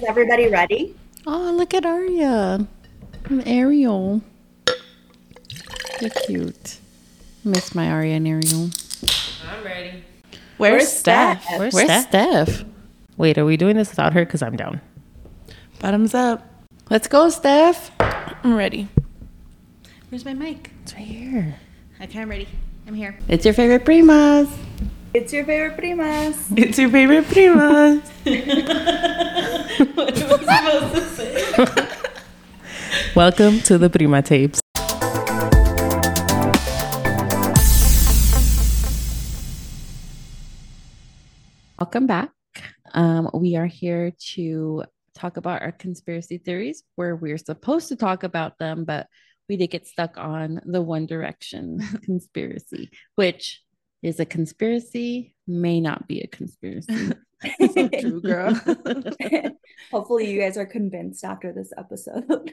Is everybody ready? Oh, look at Arya. And Ariel. You're cute. Miss my Arya and Ariel. I'm ready. Where's Where's Steph? Steph? Where's, Where's Steph? Wait, are we doing this without her? Because I'm down. Bottoms up. Let's go, Steph. I'm ready. Where's my mic? It's right here. Okay, I'm ready. I'm here. It's your favorite primas. It's your favorite primas. It's your favorite primas. What was supposed to say? Welcome to the Prima Tapes. Welcome back. Um, we are here to talk about our conspiracy theories where we're supposed to talk about them, but we did get stuck on the One Direction conspiracy, which is a conspiracy, may not be a conspiracy. so true, girl. Hopefully, you guys are convinced after this episode.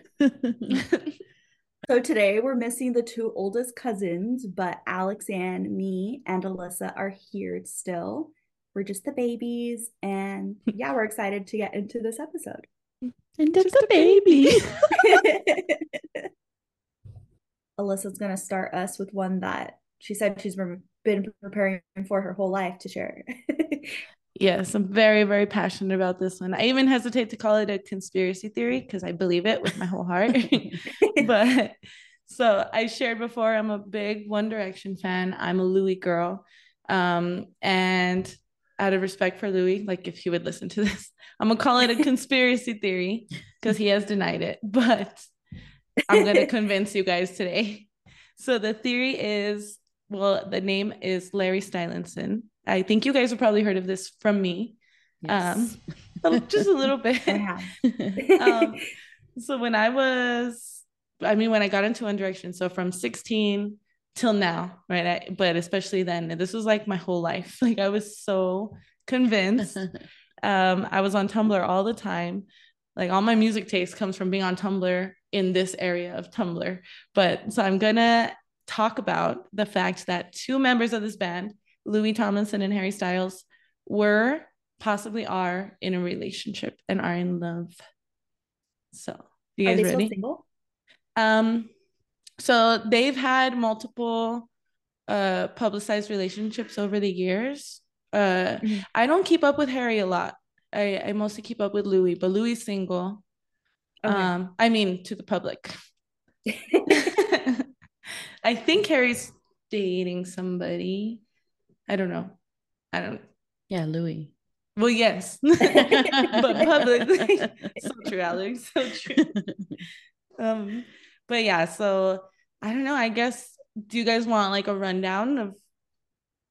so, today we're missing the two oldest cousins, but Alex and me and Alyssa are here still. We're just the babies. And yeah, we're excited to get into this episode. and just a baby. Alyssa's going to start us with one that she said she's been preparing for her whole life to share. Yes, I'm very, very passionate about this one. I even hesitate to call it a conspiracy theory because I believe it with my whole heart. but so I shared before, I'm a big One Direction fan. I'm a Louis girl. Um, and out of respect for Louis, like if he would listen to this, I'm gonna call it a conspiracy theory because he has denied it. But I'm gonna convince you guys today. So the theory is well, the name is Larry Stylinson. I think you guys have probably heard of this from me. Yes. Um, just a little bit. Um, so when I was, I mean, when I got into One Direction, so from 16 till now, right? I, but especially then, this was like my whole life. Like I was so convinced. um, I was on Tumblr all the time. Like all my music taste comes from being on Tumblr in this area of Tumblr. But so I'm gonna talk about the fact that two members of this band, Louis Tomlinson and Harry Styles, were possibly are in a relationship and are in love. So, you Are guys they ready? still single? Um, so they've had multiple uh publicized relationships over the years. Uh, Mhm. I don't keep up with Harry a lot. I I mostly keep up with Louis, but Louis is single. Okay. Um, I mean to the public. I think Harry's dating somebody. I don't know. I don't. yeah, Louis. Well, yes, but publicly, so true, Alex. So true. Um, but yeah, so I don't know. I guess. Do you guys want like a rundown of?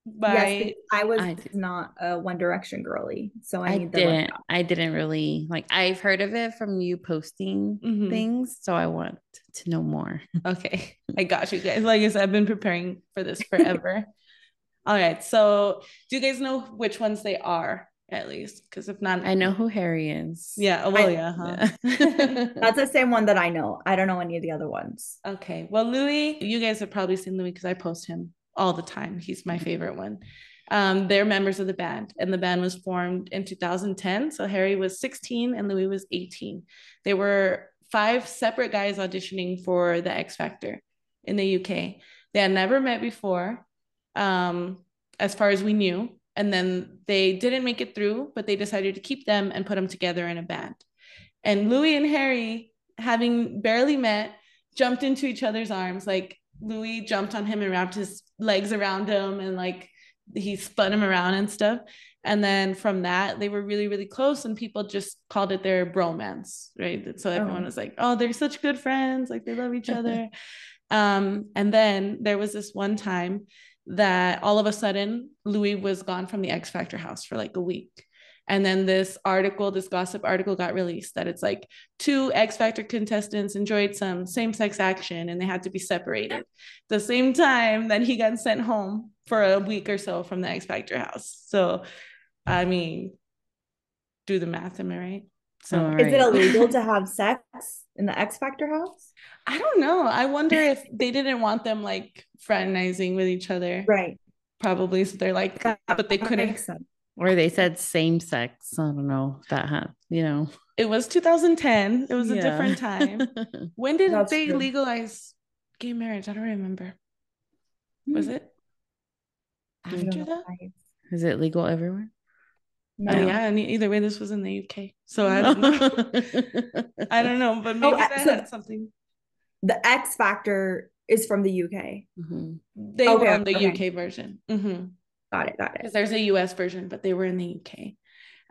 By yes, I was I not a One Direction girly, so I, I need didn't. I didn't really like. I've heard of it from you posting Mhm. things, so I want to know more. Okay, I got you guys. Like I said, I've been preparing for this forever. All right, so do you guys know which ones they are at least? Because if not, I know who Harry is. Yeah. oh, Well, I- yeah. Huh? That's the same one that I know. I don't know any of the other ones. Okay. Well, Louis, you guys have probably seen Louis because I post him all the time. He's my favorite one. Um, they're members of the band, and the band was formed in 2010. So Harry was 16 and Louis was 18. They were five separate guys auditioning for the X Factor in the UK. They had never met before, um, as far as we knew. And then they didn't make it through, but they decided to keep them and put them together in a band. And Louis and Harry, having barely met, jumped into each other's arms. Like Louis jumped on him and wrapped his legs around him and like he spun him around and stuff. And then from that, they were really, really close, and people just called it their bromance, right? So everyone Oh. was like, "Oh, they're such good friends, like they love each other." um, and then there was this one time that all of a sudden Louis was gone from the X Factor house for like a week. And then this article, this gossip article got released that it's like two X Factor contestants enjoyed some same sex action and they had to be separated. The same time that he got sent home for a week or so from the X Factor house. So, I mean, do the math, am I right? So, All Is it illegal to have sex in the X Factor house? I don't know. I wonder if they didn't want them like fraternizing with each other. Right. Probably. So they're like, but they couldn't. Makes sense. Or they said same sex. I don't know if that had, you know. it was 2010. It was a different time. When did That's they true. legalize gay marriage? I don't remember. Was it after know that? why. Is it legal everywhere? No. Oh, yeah, and either way, this was in the UK. So I don't know. I don't know, but maybe Oh, that so- had something. The X Factor is from the UK. Mhm. They Okay, were on the okay. UK version. hmm Got it. Got it. because there's a US version, but they were in the UK.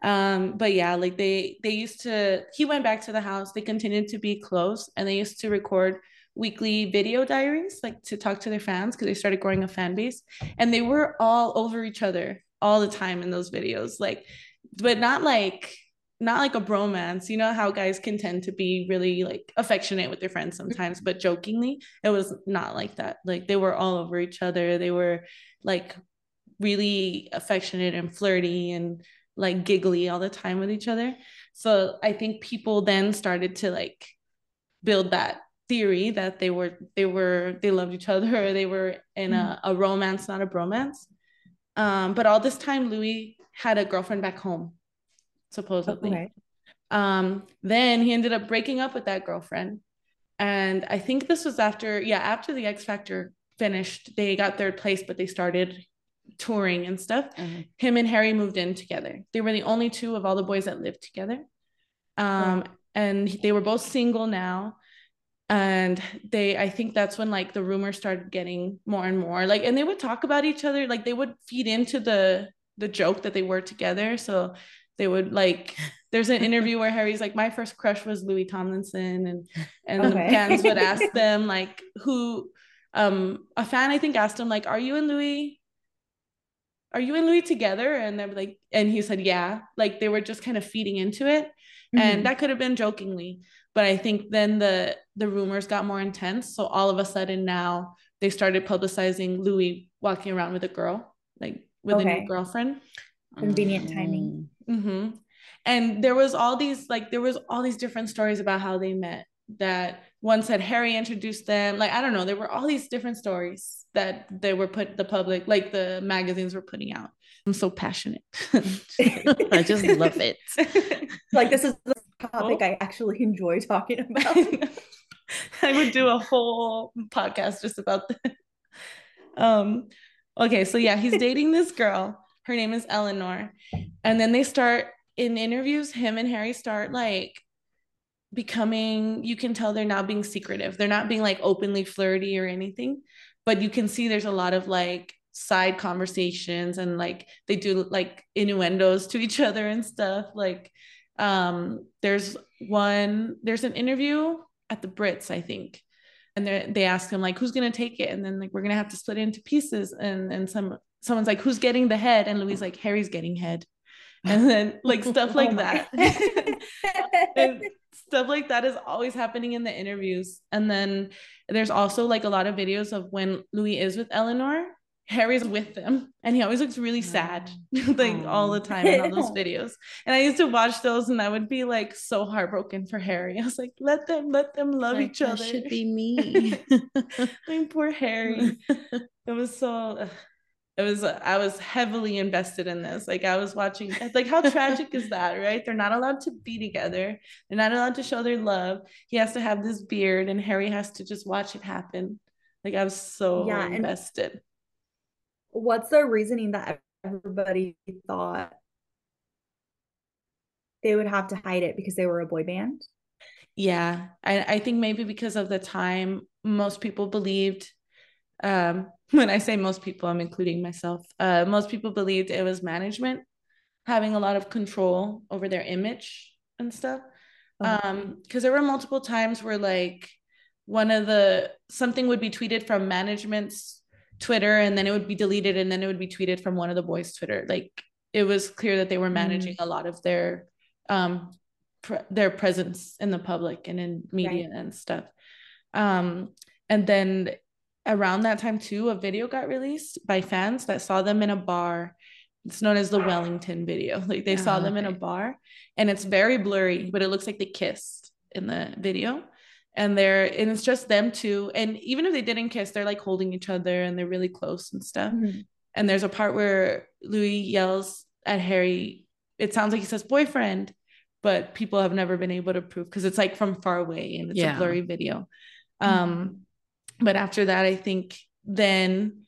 Um, but yeah, like they they used to he went back to the house, they continued to be close and they used to record weekly video diaries, like to talk to their fans because they started growing a fan base. And they were all over each other all the time in those videos, like, but not like not like a bromance. You know how guys can tend to be really like affectionate with their friends sometimes, but jokingly, it was not like that. Like they were all over each other. They were like really affectionate and flirty and like giggly all the time with each other. So I think people then started to like build that theory that they were they were they loved each other or they were in a, a romance, not a bromance. Um, but all this time Louis had a girlfriend back home, supposedly. Okay. Um, then he ended up breaking up with that girlfriend. And I think this was after, yeah, after the X Factor finished, they got third place, but they started touring and stuff. Mhm. Him and Harry moved in together. They were the only two of all the boys that lived together. Um, and they were both single now. And they, I think that's when like the rumors started getting more and more like, and they would talk about each other, like they would feed into the the joke that they were together. So they would like there's an interview where Harry's like, my first crush was Louis Tomlinson, and and the fans would ask them like who um a fan I think asked him like, Are you and Louis? Are you and Louis together? And they're like, and he said, Yeah. Like they were just kind of feeding into it. Mhm. And that could have been jokingly, but I think then the the rumors got more intense. So all of a sudden now they started publicizing Louis walking around with a girl, like with a new girlfriend. Convenient timing. Mm-hmm. And there was all these like there was all these different stories about how they met. That one said Harry introduced them. Like I don't know, there were all these different stories that they were put the public like the magazines were putting out. I'm so passionate. I just love it. like this is the topic Oh. I actually enjoy talking about. I would do a whole podcast just about that. Um, okay, so yeah, he's dating this girl. Her name is Eleanor. And then they start in interviews, him and Harry start like becoming, you can tell they're now being secretive. They're not being like openly flirty or anything, but you can see there's a lot of like side conversations and like they do like innuendos to each other and stuff. Like um there's one there's an interview at the Brits, I think. And they they ask him like who's gonna take it? And then like we're gonna have to split it into pieces. And and some someone's like, who's getting the head? And Louis like, Harry's getting head. And then like stuff like Oh that. and stuff like that is always happening in the interviews. And then there's also like a lot of videos of when Louis is with Eleanor, Harry's with them, and he always looks really sad, like all the time in all those videos. And I used to watch those, and I would be like so heartbroken for Harry. I was like, let them, let them love Like, each that other. should be me. like poor Harry. it was so. It was. I was heavily invested in this. Like I was watching. Like how tragic is that, right? They're not allowed to be together. They're not allowed to show their love. He has to have this beard, and Harry has to just watch it happen. Like I was so Yeah, and- invested. What's the reasoning that everybody thought they would have to hide it because they were a boy band? Yeah, I, I think maybe because of the time, most people believed, um, when I say most people, I'm including myself, uh, most people believed it was management having a lot of control over their image and stuff. Oh. Um, because there were multiple times where like one of the something would be tweeted from management's Twitter and then it would be deleted and then it would be tweeted from one of the boys' Twitter. Like it was clear that they were managing a lot of their um pre- their presence in the public and in media and stuff. Um, and then around that time too, a video got released by fans that saw them in a bar. It's known as the Wellington video. Like they saw Ah, them in a bar, and it's very blurry, but it looks like they kissed in the video. And they're and it's just them two. And even if they didn't kiss, they're like holding each other and they're really close and stuff. And there's a part where Louis yells at Harry. It sounds like he says boyfriend, but people have never been able to prove because it's like from far away and it's Yeah. a blurry video. Um, but after that, I think then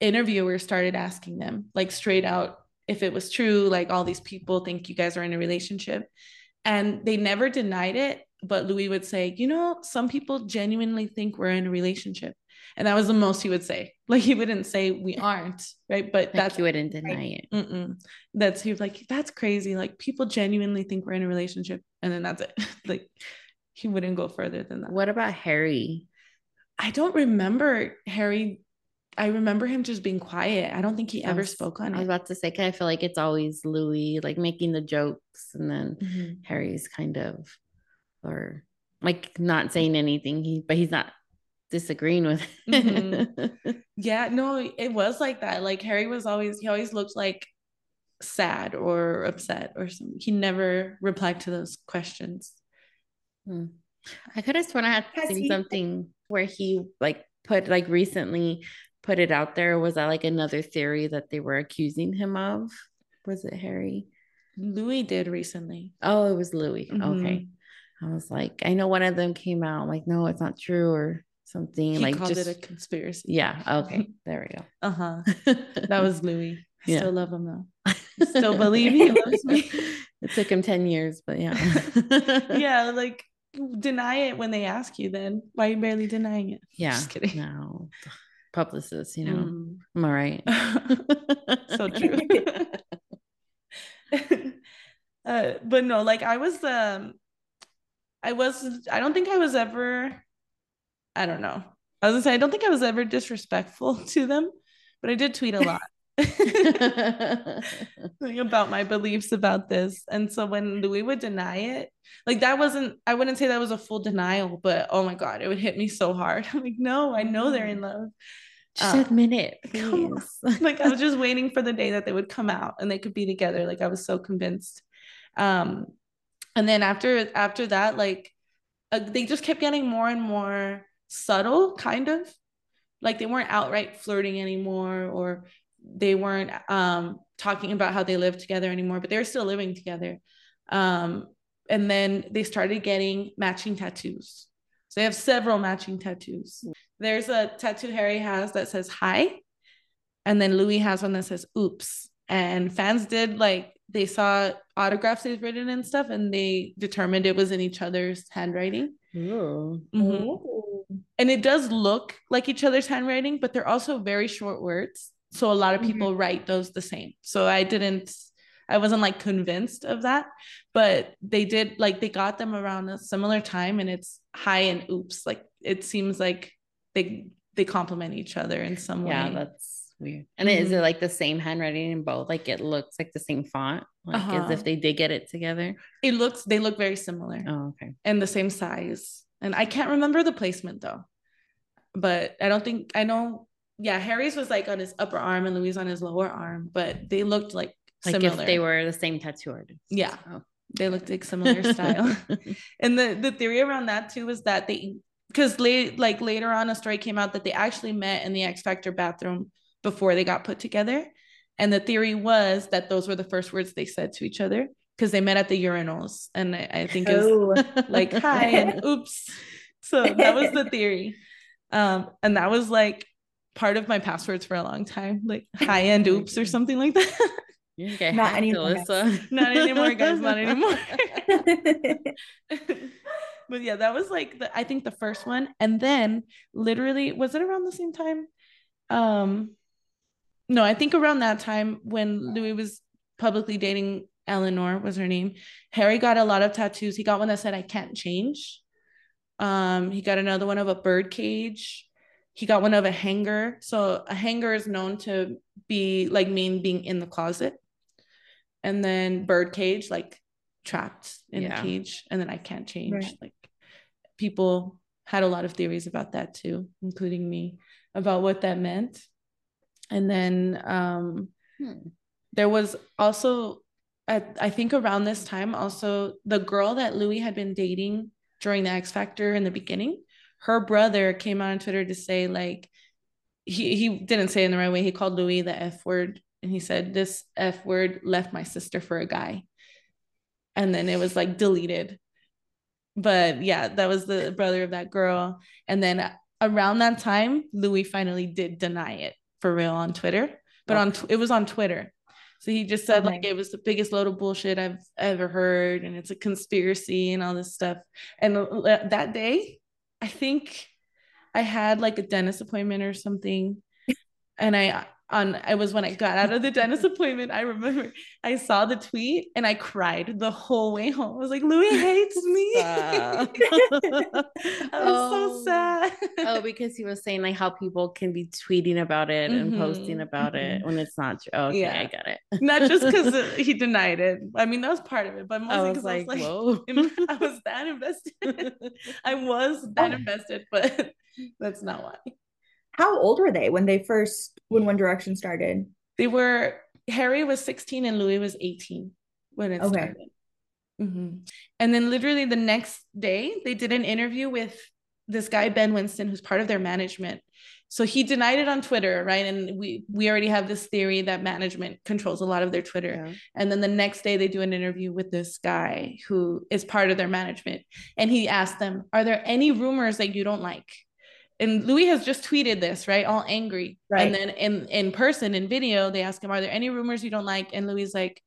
interviewers started asking them like straight out if it was true, like all these people think you guys are in a relationship. And they never denied it, but Louis would say, you know, some people genuinely think we're in a relationship. And that was the most he would say. Like he wouldn't say we aren't, right? But Like that's you wouldn't deny it. Mm-mm. That's he was like, that's crazy. Like people genuinely think we're in a relationship, and then that's it. like he wouldn't go further than that. What about Harry? I don't remember Harry. I remember him just being quiet. I don't think he ever was- spoke on I was about to say, 'cause I feel like it's always Louis like making the jokes, and then Mhm. Harry's kind of, or like not saying anything. He, but he's not disagreeing with. it. Yeah, no, it was like that. Like Harry was always he always looked like sad or upset or something. He never replied to those questions. Hmm. I could have sworn I had Has seen he- something where he like put like recently put it out there. Was that like another theory that they were accusing him of? Was it Harry? Louis did recently. Oh, it was Louis. Mhm. Okay. I was like, I know one of them came out like, no, it's not true or something. He like called just it a conspiracy. yeah. Okay, there we go. Uh-huh. That was Louis. I Yeah. still love him though. Still believe he loves me. It took him ten years, but yeah. yeah, like deny it when they ask you then. Why are you barely denying it? yeah. Just kidding. No, publicist. You know, Mm. am I right? so true. uh, but no, like I was um I was I don't think I was ever I don't know. I was gonna say I don't think I was ever disrespectful to them, but I did tweet a lot. like, about my beliefs about this. And so when Louis would deny it, like that wasn't, I wouldn't say that was a full denial, but oh my God, it would hit me so hard. I'm like, no, I know they're in love. Just Uh, admit it, please. Like I was just waiting for the day that they would come out and they could be together. Like I was so convinced. Um, and then after after that, like uh, they just kept getting more and more subtle, kind of. Like they weren't outright flirting anymore, or they weren't um talking about how they lived together anymore, but they were still living together. Um, and then they started getting matching tattoos. So they have several matching tattoos. There's a tattoo Harry has that says hi. And then Louis has one that says oops. And fans did like they saw autographs they've written and stuff, and they determined it was in each other's handwriting. Mhm. Oh. And it does look like each other's handwriting, but they're also very short words. So a lot of people write those the same. So I didn't, I wasn't like convinced of that, but they did like they got them around a similar time, and it's hi and oops. Like it seems like they they complement each other in some Yeah, way. that's weird. And is Mhm. it like the same handwriting in both? Like it looks like the same font, like as Uh-huh. if they did get it together. It looks they look very similar. Oh, okay. and the same size. And I can't remember the placement though. But I don't think I know. Yeah, Harry's was like on his upper arm and Louis on his lower arm, but they looked like, Like similar. if they were the same tattoo artist. Yeah. Oh. they looked like similar style. And the the theory around that too is that they because late like later on a story came out that they actually met in the X Factor bathroom before they got put together. And the theory was that those were the first words they said to each other because they met at the urinals. And I, I think it was Oh. like hi and oops. So that was the theory. Um, and that was like part of my passwords for a long time, like hi end oops or something like that. You didn't get Not hacked, anymore, guys. Alyssa. Not anymore, guys, not anymore. but yeah, that was like the I think the first one. And then literally, was it around the same time? Um no, I think around that time when Louis was publicly dating Eleanor was her name. Harry got a lot of tattoos. He got one that said I can't change. Um, he got another one of a bird cage. He got one of a hanger. So a hanger is known to be like mean being in the closet. And then bird cage, like trapped in Yeah. a cage. And then I can't change. Right. Like people had a lot of theories about that too, including me, about what that meant. And then um Hmm. there was also I, I think around this time also the girl that louis had been dating during the x factor in the beginning her brother came out on twitter to say like he, he didn't say it in the right way he called louis the f word and he said this f word left my sister for a guy and then it was like deleted. But yeah, that was the brother of that girl. And then around that time, Louis finally did deny it for real on Twitter, but on it was on Twitter. So he just said okay. like it was the biggest load of bullshit I've ever heard, and it's a conspiracy and all this stuff. And uh, that day, I think I had like a dentist appointment or something, and I on it was when I got out of the dentist appointment. I remember I saw the tweet and I cried the whole way home. I was like, Louis hates me. I was oh. so sad. oh, because he was saying like how people can be tweeting about it and mm-hmm. posting about mm-hmm. it when it's not true. Okay, yeah. I got it. not just because he denied it. I mean, that was part of it, but mostly because I was like, I was, like I was that invested. I was that oh. invested, but that's not why. How old were they when they first when One Direction started? They were Harry was 16 and Louis was 18 when it okay. started. Mm-hmm. And then literally the next day, they did an interview with this guy Ben Winston, who's part of their management. So he denied it on Twitter, right? And we we already have this theory that management controls a lot of their Twitter. Yeah. And then the next day they do an interview with this guy who is part of their management, and he asked them, "Are there any rumors that you don't like?" And Louis has just tweeted this, right? All angry. Right. And then in in person in video, they ask him, "Are there any rumors you don't like?" And Louis is like,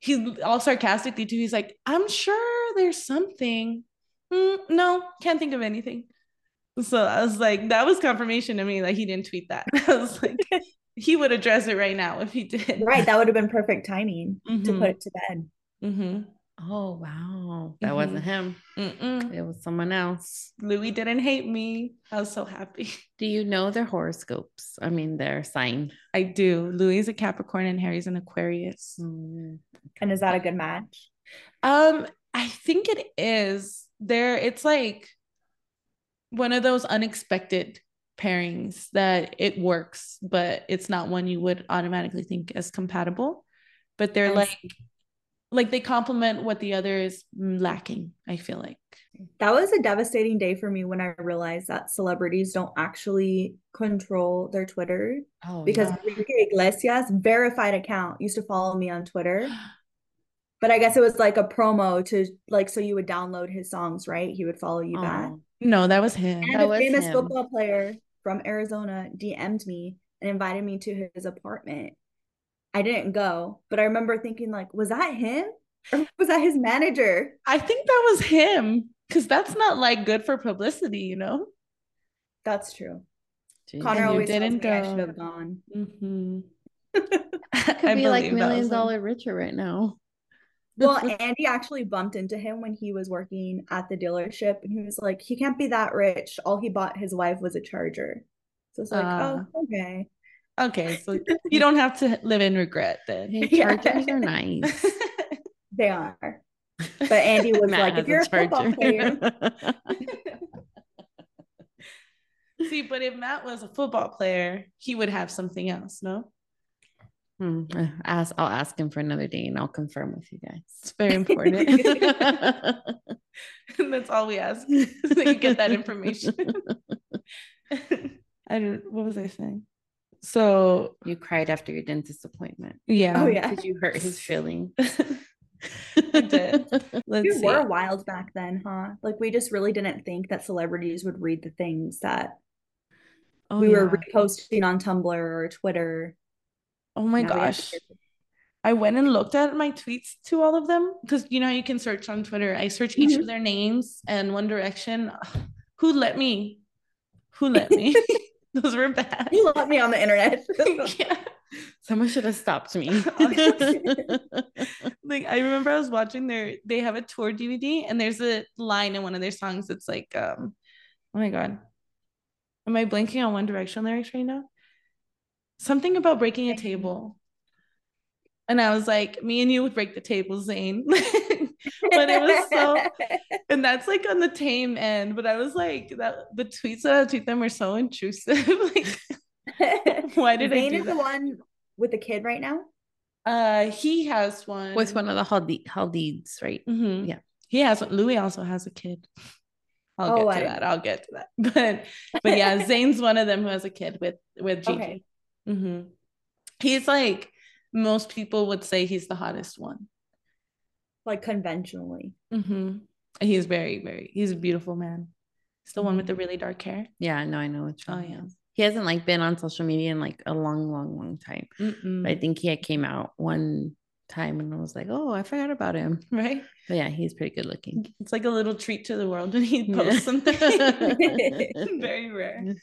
he's all sarcastically too. He's like, "I'm sure there's something." Mm, no, can't think of anything. So I was like, that was confirmation to me that he didn't tweet that. I was like, he would address it right now if he did. Right, that would have been perfect timing mm-hmm. to put it to bed. Mm-hmm. Oh wow, that mm-hmm. wasn't him. Mm-mm. It was someone else. Louis didn't hate me. I was so happy. Do you know their horoscopes? I mean, their sign. I do. Louis is a Capricorn and Harry's an Aquarius. Mm. And is that a good match? Um, I think it is. There, it's like one of those unexpected pairings that it works, but it's not one you would automatically think as compatible. But they're like like they complement what the other is lacking i feel like that was a devastating day for me when i realized that celebrities don't actually control their twitter oh, because yeah. Enrique iglesias verified account used to follow me on twitter but i guess it was like a promo to like so you would download his songs right he would follow you oh. back no that was him and that a famous him. football player from arizona dm'd me and invited me to his apartment I didn't go, but I remember thinking like, was that him? Or was that his manager? I think that was him because that's not like good for publicity, you know? That's true. Jeez. Connor always didn't go. I should have gone. Mm-hmm. Could be like million dollar richer right now. well, Andy actually bumped into him when he was working at the dealership, and he was like, "He can't be that rich. All he bought his wife was a charger." So it's like, uh, oh, okay. Okay, so you don't have to live in regret then. Hey, chargers are nice. they are. But Andy was like, if you're a, a football player. See, but if Matt was a football player, he would have something else, no? Hmm. Ask, I'll ask him for another day and I'll confirm with you guys. It's very important. That's all we ask. so you get that information. I don't what was I saying? So you cried after your dentist appointment. Yeah. Oh yeah. Did you hurt his feelings? I did. Let's we see. were wild back then, huh? Like we just really didn't think that celebrities would read the things that oh, we yeah. were reposting on Tumblr or Twitter. Oh my now gosh. I went and looked at my tweets to all of them because you know you can search on Twitter. I search each mm-hmm. of their names and One Direction. Who let me? Who let me? Those were bad. You let me on the internet. yeah. Someone should have stopped me. like I remember I was watching their they have a tour DVD and there's a line in one of their songs that's like um oh my god. Am I blanking on One Direction lyrics right now? Something about breaking a table. And I was like, me and you would break the table, Zayn. But it was so and that's like on the tame end but i was like that the tweets that i tweet them were so intrusive like why did Zayn i do is that? the one with the kid right now uh he has one with one of the Haldi- Hadids right mm-hmm. yeah he has one louis also has a kid I'll oh, get to I... that. I'll get to that. But but yeah, Zayn's one of them who has a kid with with Gigi. Okay. Mm-hmm. He's like most people would say he's the hottest one. Like conventionally. Mm-hmm. He's very, very. He's a beautiful man. He's the one with the really dark hair. Yeah, no, I know which Oh one. yeah. He hasn't like been on social media in like a long, long, long time. Mm-mm. But I think he had came out one time and I was like, oh, I forgot about him. Right. But yeah, he's pretty good looking. It's like a little treat to the world when he Yeah. posts something. very rare.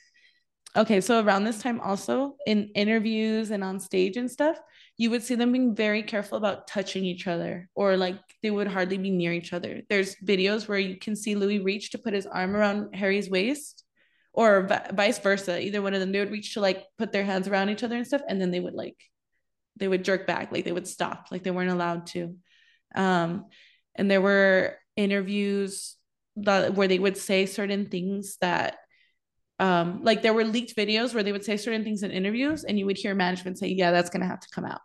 Okay, so around this time, also in interviews and on stage and stuff, you would see them being very careful about touching each other, or like they would hardly be near each other. There's videos where you can see Louis reach to put his arm around Harry's waist, or vi- vice versa. Either one of them, they would reach to like put their hands around each other and stuff, and then they would like, they would jerk back, like they would stop, like they weren't allowed to. Um, and there were interviews that where they would say certain things that um like there were leaked videos where they would say certain things in interviews and you would hear management say yeah that's going to have to come out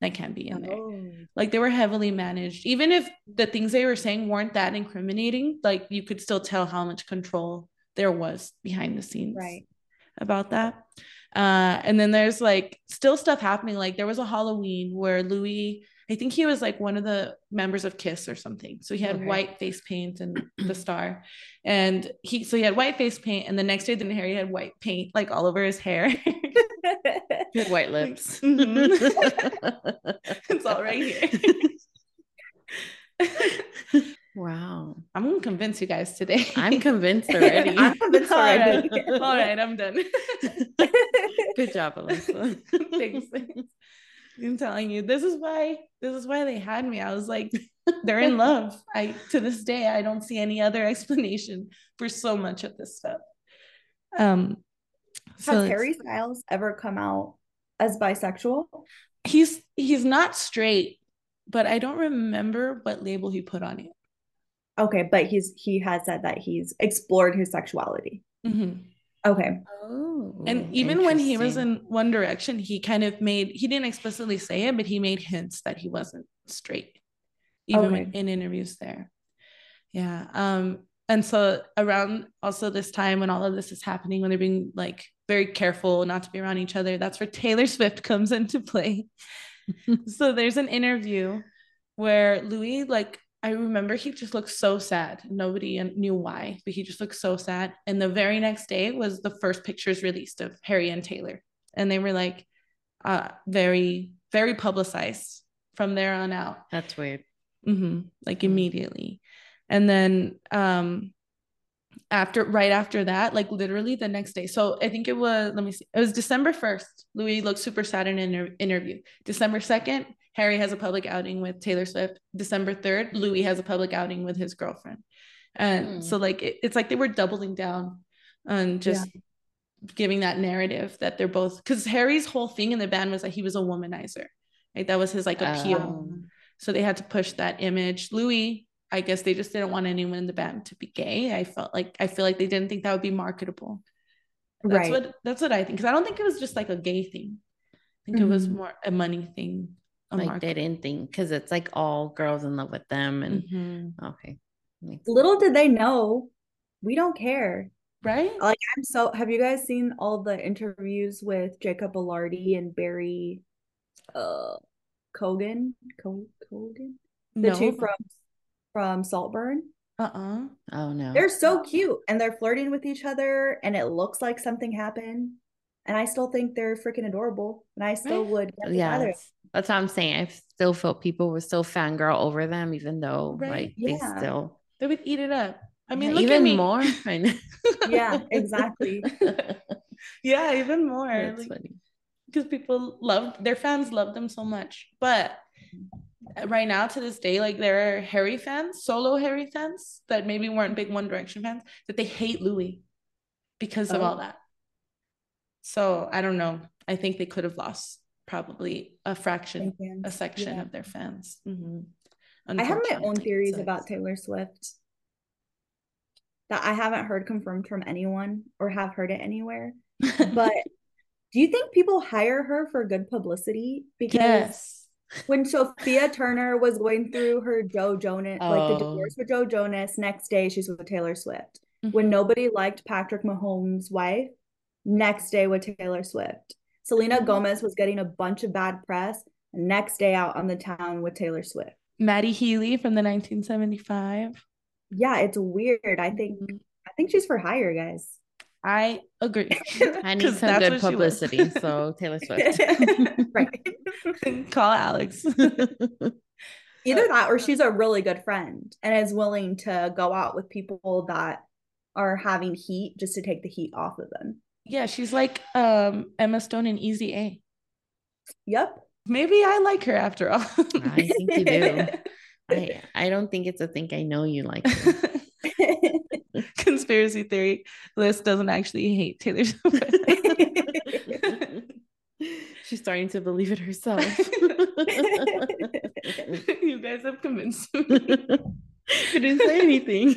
that can't be in there. Oh. like they were heavily managed. Even if the things they were saying weren't that incriminating like you could still tell how much control there was behind the scenes Right. about that. Uh and then there's like still stuff happening. Like there was a halloween where louis i think he was like one of the members of kiss or something. So he had Okay. white face paint and the star. And he so he had white face paint and the next day then harry had white paint like all over his hair Good white lips. Mhm. it's all right here wow. i'm gonna convince you guys today I'm convinced already. I'm convinced all already. right all right i'm done Good job, Alyssa. Thanks. I'm telling you, this is why this is why they had me. I was like, they're in love. I to this day I don't see any other explanation for so much of this stuff. Um so Has Harry Styles ever come out as bisexual? he's he's not straight, but I don't remember what label he put on it. Okay, but he's he has said that he's explored his sexuality. Mhm. Okay. Oh. And even when he was in One Direction, he kind of made he didn't explicitly say it, but he made hints that he wasn't straight, even Okay. when- in interviews there. Yeah. Um, and so around also this time when all of this is happening, when they're being like very careful not to be around each other, that's where Taylor Swift comes into play. so there's an interview where Louis, like, I remember he just looked so sad. Nobody knew why, but he just looked so sad. And the very next day was the first pictures released of Harry and Taylor. And they were like uh very, very publicized from there on out. That's weird. hmm like Mm. immediately. And then um after right after that, like literally the next day. So I think it was, let me see, it was December 1st. Louis looked super sad in an inter- interview. December 2nd, Harry has a public outing with Taylor Swift. December 3rd, Louis has a public outing with his girlfriend. And Hmm. so like it- it's like they were doubling down on just giving that narrative that they're both because Harry's whole thing in the band was that he was a womanizer. Right. That was his like appeal. Um, So they had to push that image. Louis, I guess they just didn't want anyone in the band to be gay. I felt like I feel like they didn't think that would be marketable. That's right. what that's what I think. Because I don't think it was just like a gay thing. I think it was Mhm. more a money thing. a like market- they didn't think because it's like all girls in love with them and Mhm. okay. Little did they know, we don't care. Right? Like I'm so have you guys seen all the interviews with Jacob Elordi and Barry uh Cogan? Co- Cogan? The two from from Saltburn. uh-uh. Oh no. They're so cute and they're flirting with each other and it looks like something happened. And I still think they're freaking adorable. And I still Right. would get yeah, together. that's, that's what I'm saying. I still felt people were still fangirl over them, even though Right, like yeah. they still They would eat it up. I mean, Yeah, look even at me. more. I know. Yeah, exactly. yeah, even more. That's Like, funny. because people love their fans love them so much. But right now to this day, like there are Harry fans, solo Harry fans that maybe weren't big One Direction fans that they hate Louis because of Oh. all that. So I don't know. I think they could have lost probably a fraction, a section yeah. of their fans. Mhm. I have my own theories So about Taylor Swift that I haven't heard confirmed from anyone or have heard it anywhere. But do you think people hire her for good publicity? Because yes. When Sophia Turner was going through her Joe Jonas, like the Oh. divorce with Joe Jonas, next day she's with Taylor Swift. When nobody liked Patrick Mahomes' wife, next day with Taylor Swift. Selena Mhm. Gomez was getting a bunch of bad press, next day out on the town with Taylor Swift. Matty Healy from the 1975. Yeah, it's weird. I think Mm-hmm. I think she's for hire, guys. I agree. I need some good what she was. publicity. So Taylor Swift. right. Call Alex. Either that or she's a really good friend and is willing to go out with people that are having heat just to take the heat off of them. yeah, she's like um Emma Stone in Easy A. Yep. Maybe I like her after all. I think you do. I I don't think it's a thing I know you like. Conspiracy theory. Liz doesn't actually hate Taylor Swift. She's starting to believe it herself. you guys have convinced me. I didn't say anything.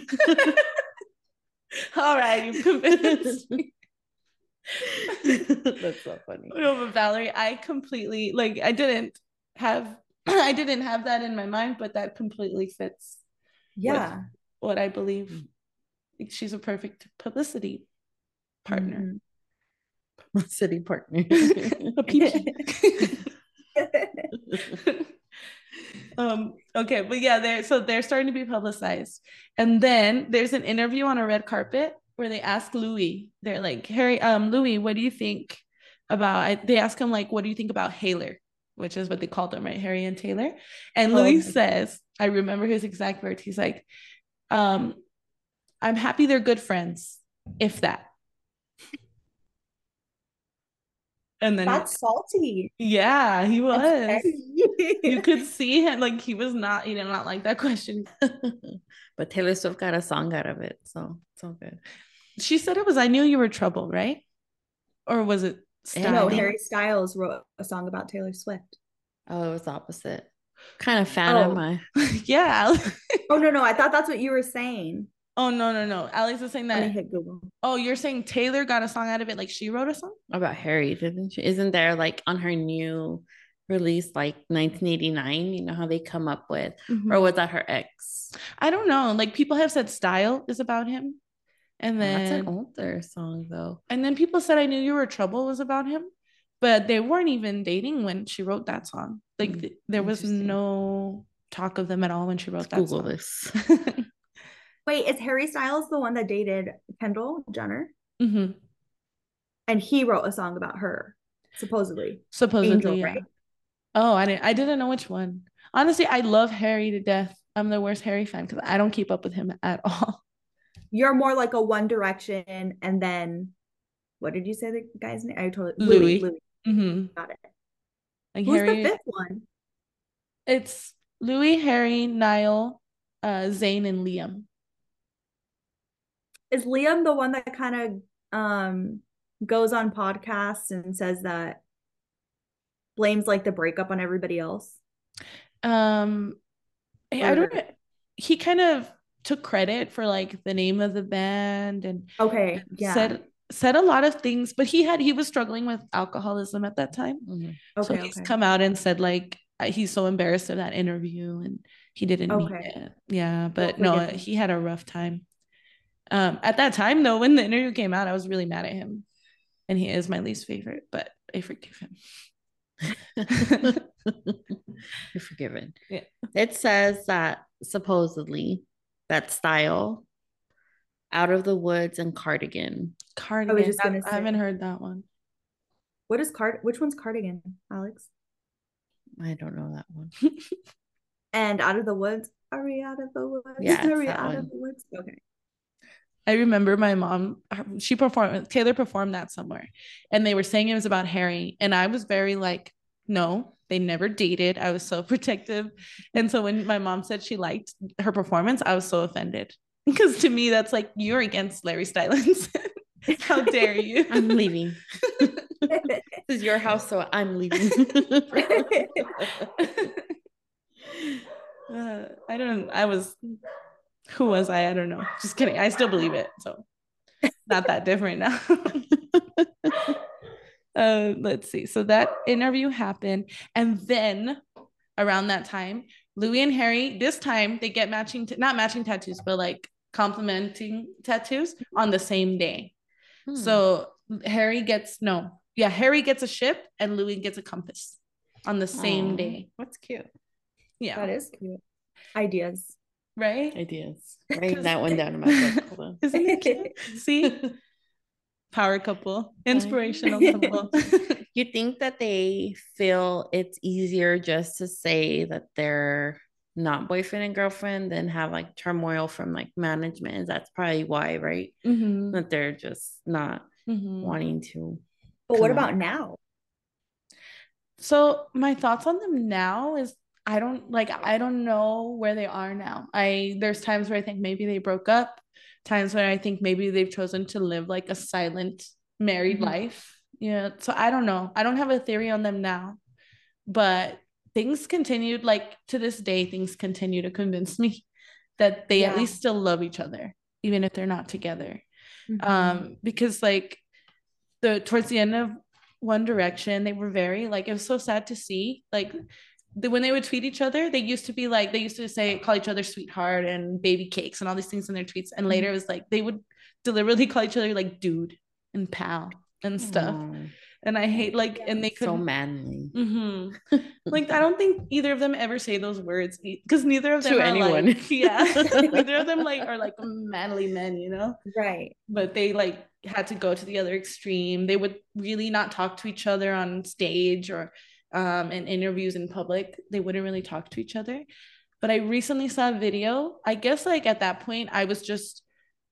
All right, you've convinced me. That's so funny. No, but Valerie, I completely like I didn't have I didn't have that in my mind, but that completely fits yeah. what I believe. Mm. She's a perfect publicity partner. City partner. um okay but yeah they're so they're starting to be publicized. And then there's an interview on a red carpet where they ask louis. They're like harry um louis what do you think about I, they ask him like what do you think about Haylor? Which is what they called them right? Harry and taylor. And Oh, louis says i remember his exact words. He's like um i'm happy they're good friends if that and then That's salty. yeah he was you could see him like he was not he did not like that question but Taylor Swift got a song out of it, so it's all good. she said it was i knew you were trouble right or was it Yeah, no, Harry Styles wrote a song about Taylor Swift. Oh, it was opposite. Kind of fan Oh. of my. yeah Oh no, no, I thought that's what you were saying. Oh no no no alex is saying Let me that hit Google. oh you're saying taylor got a song out of it like she wrote a song about Harry, didn't she? Isn't there like on her new release, like 1989? You know how they come up with, Mm-hmm. or was that her ex? i don't know like people have said style is about him and Oh, That's then an older song though. and then people said i knew you were trouble was about him but they weren't even dating when she wrote that song like th- there was no talk of them at all when she wrote that Google song this. Wait, is Harry Styles the one that dated Kendall Jenner? Mhm. And he wrote a song about her, supposedly. supposedly yeah. Oh, I didn't I didn't know which one. Honestly, I love Harry to death. I'm the worst Harry fan because I don't keep up with him at all. You're more like a One Direction, and then what did you say the guy's name? I totally Louis. Louis. hmm Got it. Like Who's Harry, the fifth one? it's Louis, Harry, Niall, uh, Zayn, and Liam. Is Liam the one that kind of um goes on podcasts and says that blames like the breakup on everybody else? Um, I I don't know. He kind of took credit for like the name of the band and Okay, yeah. said said a lot of things, but he had he was struggling with alcoholism at that time. Mhm. so he's okay. come out and said like he's so embarrassed of that interview and he didn't mean it. Yeah, but Well, no, he had a rough time. Um, at that time though, when the interview came out, I was really mad at him, and he is my least favorite. But I forgive him. You're forgiven. Yeah. It says that supposedly that style, Out of the Woods and Cardigan. Cardigan. just I, gonna I haven't heard that one. What is card? Which one's cardigan, Alex? I don't know that one. And out of the woods. Are we out of the woods? Yeah, Are we out one. of the woods? Okay. I remember my mom, she performed, Taylor performed that somewhere, and they were saying it was about Harry. And I was very like, no, they never dated. I was so protective. And so when my mom said she liked her performance, I was so offended. Because to me, that's like, you're against Larry Stylins. How dare you? I'm leaving. this is your house, so I'm leaving. Uh, I don't, I was, who was I? I don't know. Just kidding. I still believe it. So not that different now. uh, let's see. So that interview happened. And then around that time, Louis and Harry, this time they get matching, t- not matching tattoos, but like complementing tattoos on the same day. Hmm. So Harry gets, no, yeah, Harry gets a ship and Louis gets a compass on the same Aw, day. That's cute. Yeah. that is cute. Ideas. Right? Ideas. Writing that one down in my book. Hold on. Isn't it cute? See? Power couple, inspirational couple. You think that they feel it's easier just to say that they're not boyfriend and girlfriend than have like turmoil from like management? That's probably why, right? Mhm, That they're just not mhm. wanting to. But what Come on. about now? So my thoughts on them now is I don't like I don't know where they are now. I there's times where I think maybe they broke up, times where I think maybe they've chosen to live like a silent married Mhm. life. Yeah, so I don't know. I don't have a theory on them now. But things continued like to this day things continue to convince me that they at least still love each other even if they're not together Mhm. um because like the towards the end of one direction they were very like it was so sad to see like the, when they would tweet each other they used to be like they used to say call each other sweetheart and baby cakes and all these things in their tweets. And later it was like they would deliberately call each other like dude and pal and stuff. Aw, and i hate like and they could so manly. hmm like I don't think either of them ever say those words because neither of them To are anyone. like yeah. Neither of them like are like manly men you know? Right. but they like had to go to the other extreme. They would really not talk to each other on stage or um in interviews in public they wouldn't really talk to each other. But I recently saw a video. I guess like at that point I was just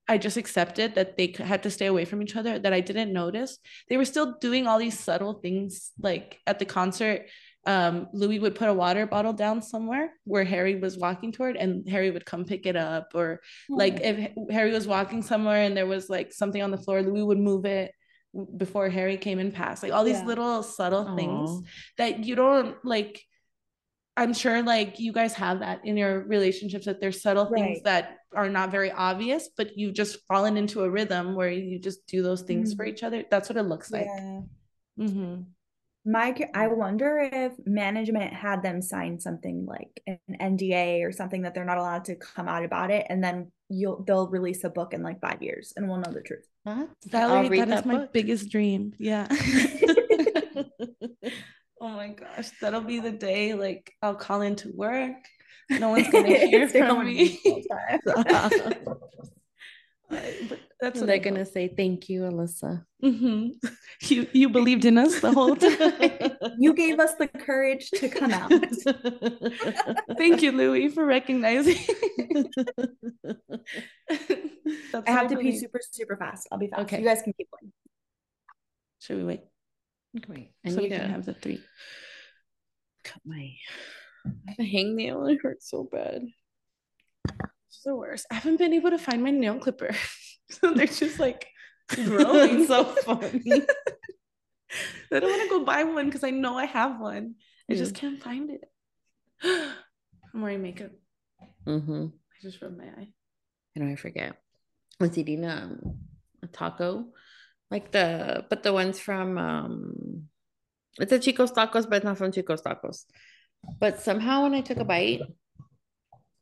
I just accepted that they had to stay away from each other that I didn't notice. They were still doing all these subtle things like at the concert um louis would put a water bottle down somewhere where harry was walking toward and harry would come pick it up or like if harry was walking somewhere and there was like something on the floor louis would move it before harry came and passed like all these Yeah. little subtle things that you don't like i'm sure like you guys have that in your relationships that there's subtle things that are not very obvious but you've just fallen into a rhythm where you just do those things for Mhm. each other that's what it looks like Yeah. Mhm. Mike, I wonder if management had them sign something like an NDA or something that they're not allowed to come out about it, and then you'll they'll release a book in like five years, and we'll know the truth. What? Valerie, I'll that is my book. biggest dream. Yeah. oh my gosh, that'll be the day like I'll call into work. No one's gonna hear Stay home from and me. That's what They're gonna say thank you, Alyssa. Mhm. You you believed in us the whole time. You gave us the courage to come out. Thank you, Louis, for recognizing. That's I have what to pee super, super fast. I'll be fast. Okay. You guys can keep going. Should we wait? Great. I so we need can to have the three. cut my the hangnail. It hurts so bad. It's the worst. I haven't been able to find my nail clipper. so they're just like growing. so funny. I don't want to go buy one because I know I have one. I just can't find it. I'm wearing makeup. mm-hmm. I just rubbed my eye. You know, I forget. I was eating um, a taco, like the but the ones from um, it's a Chico's Tacos, but it's not from Chico's Tacos. But somehow when I took a bite,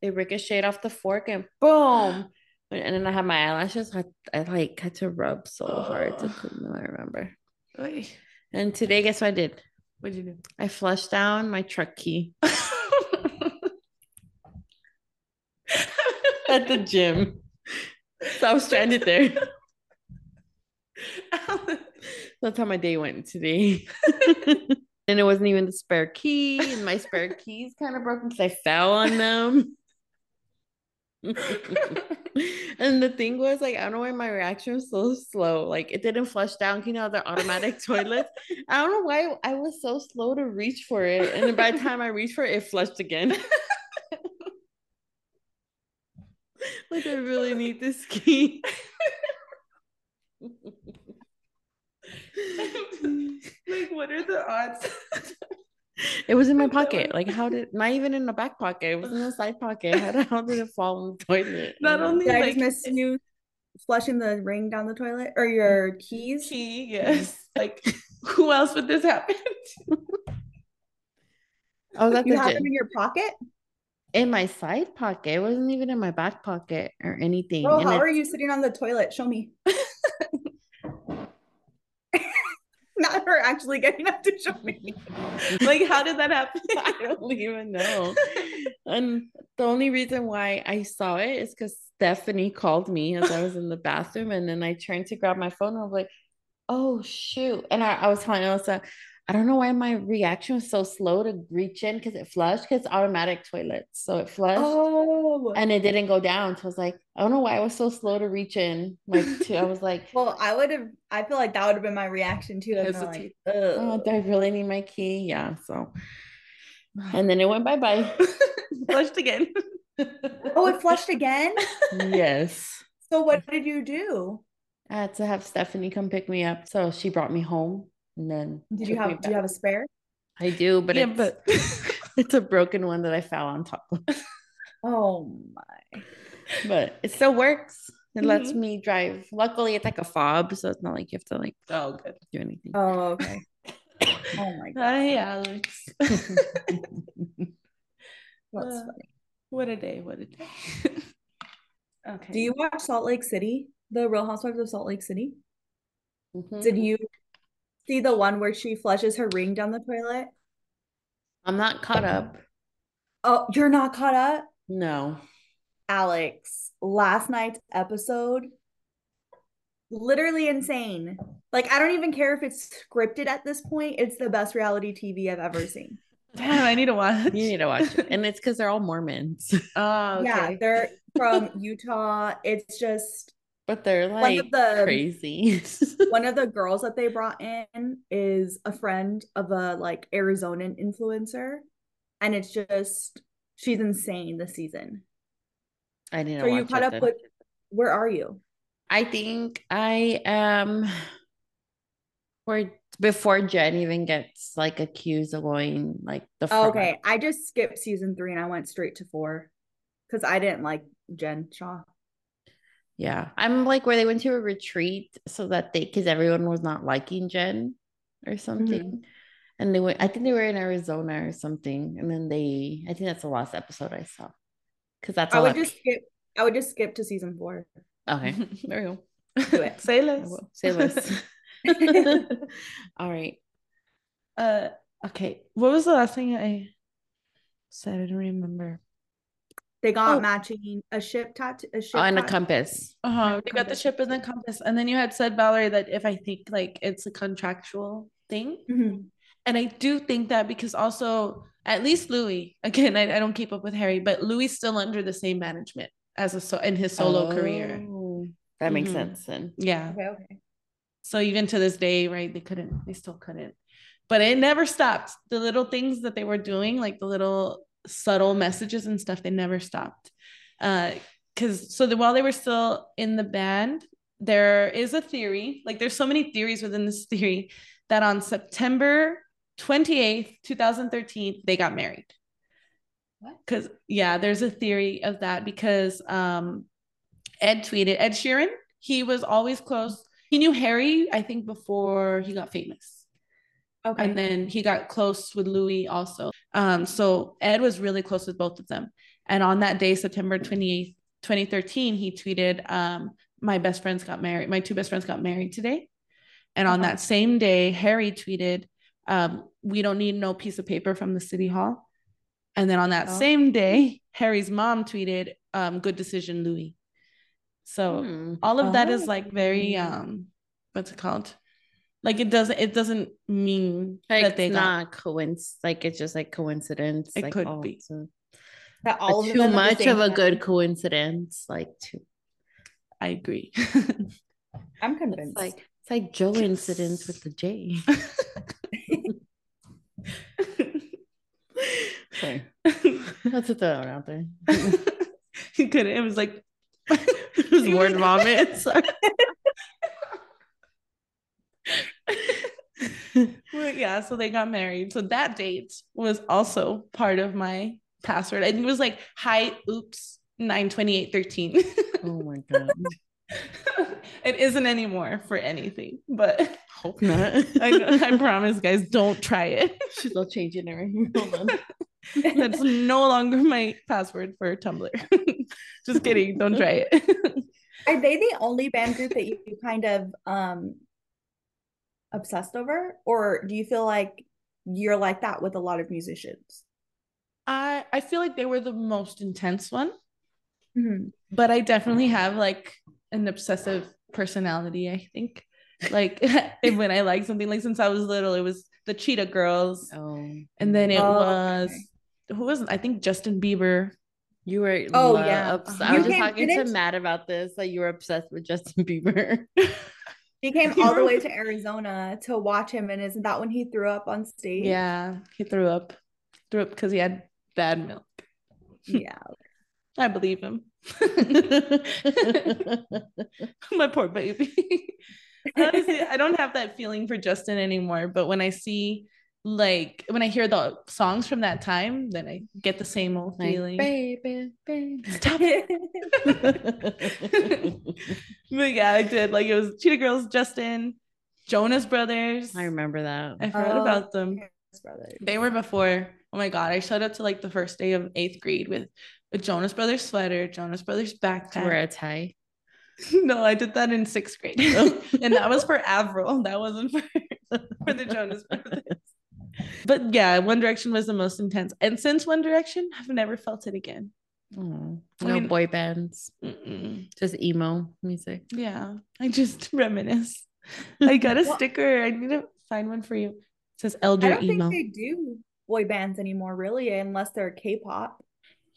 it ricocheted off the fork and boom. And then I had my eyelashes. I, I like had to rub so hard to. I remember. Oy. And today, guess what I did? What'd you do? I flushed down my truck key at the gym. So I was stranded there. That's how my day went today. and it wasn't even the spare key, and my spare keys kind of broken because I fell on them. and the thing was, like, I don't know why my reaction was so slow. Like, it didn't flush down. You know, the automatic toilet. I don't know why I was so slow to reach for it. And by the time I reached for it, it flushed again. like, I really need this key. like, what are the odds? It was in my pocket. Like, how did not even in the back pocket? It was in the side pocket. How, the- how did it fall in the toilet? Not only Did I like just miss you flushing the ring down the toilet or your keys? key, yes. Like, who else would this happen? to? I was at You have them in your pocket? in my side pocket. It wasn't even in my back pocket or anything. Bro, And how it- are you sitting on the toilet? Show me. Not her actually getting up to show me. like, how did that happen? I don't even know. And The only reason why I saw it is because Stephanie called me as I was in the bathroom, and then I turned to grab my phone, and I was like, "Oh shoot!" And I, I was telling Elsa, I don't know why my reaction was so slow to reach in because it flushed because it's automatic toilets, so it flushed. Oh, and it didn't go down. So I was like, I don't know why I was so slow to reach in. Like, to, I was like, well, I would have. I feel like that would have been my reaction too. Like, Hesitate. like, oh, do I really need my key? Yeah. So, and then it went bye bye. Flushed again. oh, it flushed again. yes. So what did you do? I had to have Stephanie come pick me up. So she brought me home and then Did you have? Do you have a spare? I do, but yeah, it's, but it's a broken one that I fell on top of. Oh my. But it still works. It lets Mhm. me drive. Luckily, it's like a fob, so it's not like you have to like oh, good. do anything. Oh okay. Oh my god. Hi, Alex. That's Uh, funny. what a day! What a day. okay. Do you watch Salt Lake City? The Real Housewives of Salt Lake City? Mhm. Did you see the one where she flushes her ring down the toilet? I'm not caught up. Oh, you're not caught up? No. Alex, last night's episode, literally insane. Like, I don't even care if it's scripted at this point. It's the best reality TV I've ever seen. Damn, I need to watch. You need to watch it. And it's because they're all Mormons. Oh, Yeah, they're from Utah. It's just But they're like One of the- crazy. one of the girls that they brought in is a friend of a like Arizonan influencer. And it's just she's insane this season. I to So you caught up then. with where are you? I think I am where before Jen even gets like accused of going like the fraud. Okay, I just skipped season three and I went straight to four because I didn't like Jen Shah. Yeah. I'm like where they went to a retreat so that they because everyone was not liking Jen or something. And they went, I think they were in Arizona or something. And then they I think that's the last episode I saw. Because that's I would I- just skip. I would just skip to season four. Okay. There we go. Do it. Say less. Say less. all right. Uh, okay. What was the last thing I said? I don't remember. They got Oh. matching a ship tattoo. A ship Oh, and a compass. Uh-huh. You got the ship and the compass. And then you had said, Valerie, that if I think like it's a contractual thing. Mhm. And I do think that because also at least Louis, again, I, I don't keep up with Harry, but Louis still under the same management as a so in his solo career. Oh, That makes Mhm. sense then. Yeah. Okay, okay. So even to this day, right, they couldn't, they still couldn't. But it never stopped. The little things that they were doing, like the little subtle messages and stuff, they never stopped. Uh, because so the, while they were still in the band, there is a theory, like there's so many theories within this theory that on September 28th, 2013, they got married. What? Because yeah, there's a theory of that because um Ed tweeted Ed Sheeran, he was always close. He knew Harry, I think, before he got famous. Okay. And then he got close with Louis also. Um, so Ed was really close with both of them. And on that day, September 28th, 2013, he tweeted, um, my best friends got married. My two best friends got married today. And on that same day, Harry tweeted, um, we don't need no piece of paper from the city hall. And then on that Oh. same day, Harry's mom tweeted, um, good decision, Louis. So Hmm. all of that is like very Oh. um what's it called like it doesn't it doesn't mean Like that they it's got not coinc like it's just like coincidence. It like, could oh, be. it's That all of too them much of a time. good coincidence. Like too i agree I'm it's convinced. like it's like Joe incidents with the J. Sorry. That's a throw out there. you couldn't it was like it was word vomit. Sorry. Well, yeah so they got married so that date was also part of my password and it was like hi oops 92813 Oh my god. it isn't anymore for anything but Hope not. I, I promise guys don't try it She's all changing it. Hold on. That's no longer my password for Tumblr. Just kidding. Don't try it. Are they the only band group that you kind of um obsessed over? Or do you feel like you're like that with a lot of musicians? I I feel like they were the most intense one, Mhm. but I definitely have like an obsessive personality. I think, like when I like something, like since I was little, it was the Cheetah Girls, Oh, and then it Oh, was okay. who was it? I think Justin Bieber. you were. Oh, lo- yeah. obs- You I was just came- talking to Matt about this. That you were obsessed with Justin Bieber. He came all the way to Arizona to watch him, and isn't that when he threw up on stage? Yeah, he threw up, threw up because he had bad milk. Yeah. I believe him. My poor baby. Honestly, I don't have that feeling for Justin anymore. But when I see, like, when I hear the songs from that time, then I get the same old Like, feeling. baby, baby. Stop it. But yeah, I did. Like, it was Cheetah Girls, Justin, Jonas Brothers. I remember that. I forgot Oh, about them. Jonas Brothers. They were before. Oh my god! I showed up to like the first day of eighth grade with a Jonas Brothers sweater, Jonas Brothers To wear backpack. a tie. no, I did that in sixth grade, and that was for Avril. That wasn't for for the Jonas Brothers. But yeah, One Direction was the most intense, and since One Direction, I've never felt it again. I no mean- boy bands, Mm-mm. just emo music. Yeah, I just reminisce. I got a Well- sticker. I need to find one for you. It says Elder I don't Emo. think they do boy bands anymore, really, unless they're K-pop.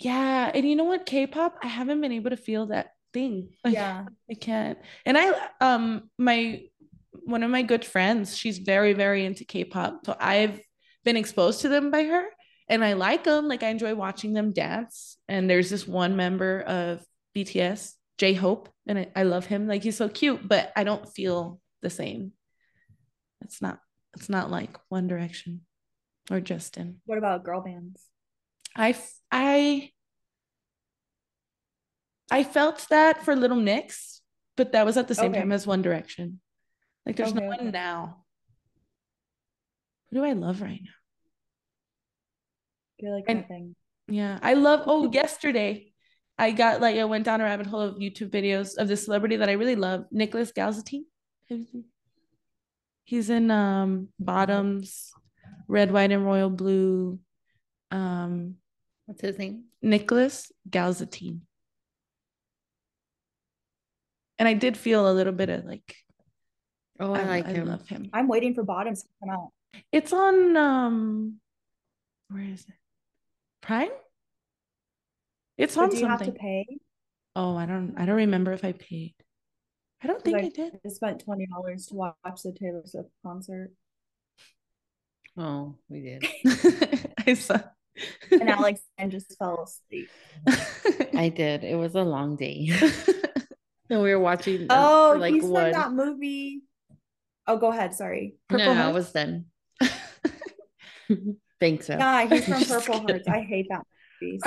Yeah, and you know what? K-pop, I haven't been able to feel that thing. Like, Yeah. I can't. And I um my one of my good friends, she's very very into K-pop. So I've been exposed to them by her and I like them. Like I enjoy watching them dance. And there's this one member of BTS, J-Hope, and I, I love him. Like he's so cute, but I don't feel the same. It's not it's not like One Direction or Justin. What about girl bands? I I I felt that for Little Mix, but that was at the same Okay. time as One Direction. Like there's no one now. Who do I love right now? You're like And- nothing. Yeah, I love. Oh, yesterday I got like I went down a rabbit hole of YouTube videos of this celebrity that I really love, Nicholas Galitzine. Have you seen- He's in um Bottoms, Red, White, and Royal Blue. Um, What's his name? Nicholas Galitzine. And I did feel a little bit of like Oh, I, I, like I him. love him. I'm waiting for Bottoms to come out. It's on um where is it? Prime? It's So on do you have to something. pay? Oh, I don't I don't remember if I paid. I don't think I- I did. I spent twenty dollars to watch the Taylor Swift concert, Oh, we did. I saw. and Alex and just fell asleep. I did. It was a long day. and we were watching. um, Oh, for, like he's from one. that movie. Oh, go ahead. Sorry. No, Purple no, I was done. Think so. Yeah, he's from Purple Hearts. I hate that movie.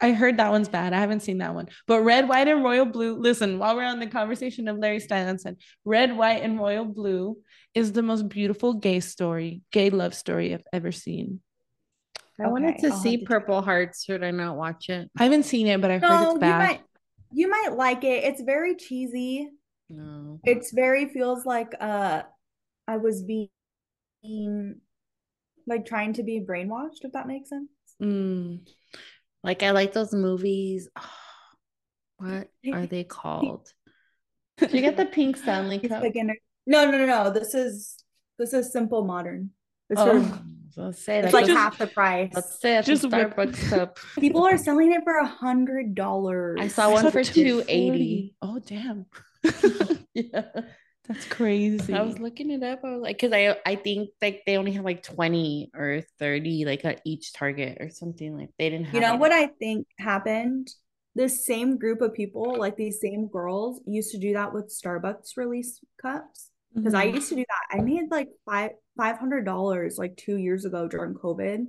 I- I heard that one's bad. I haven't seen that one. But Red, White, and Royal Blue. Listen, while we're on the conversation of Larry Stylinson, Red, White, and Royal Blue is the most beautiful gay story, gay love story I've ever seen. I wanted to I'll see to check Purple Hearts. Should I not watch it? I haven't seen it, but I've heard No, it's you bad. might you might like it. It's very cheesy. No. It's very feels like uh I was being like trying to be brainwashed, if that makes sense. Mm. Like I like those movies. what are they called? Did you get the pink Stanley It's Cup? beginner. No, no, no, no. This is this is simple modern. It's Oh. for- Let's say it's that's like a- half the price. Let's say it's Just whip- Starbucks cup. People are selling it for a hundred dollars. I saw I one saw for 240. 280. Oh, damn. yeah. That's crazy. I was looking it up. I was like, because I I think like they only have like 20 or 30 like at each Target or something. Like they didn't have You know it. what I think happened? This same group of people, like these same girls, used to do that with Starbucks release cups. Because I Mhm. used to do that. I made like five five hundred dollars like two years ago during COVID,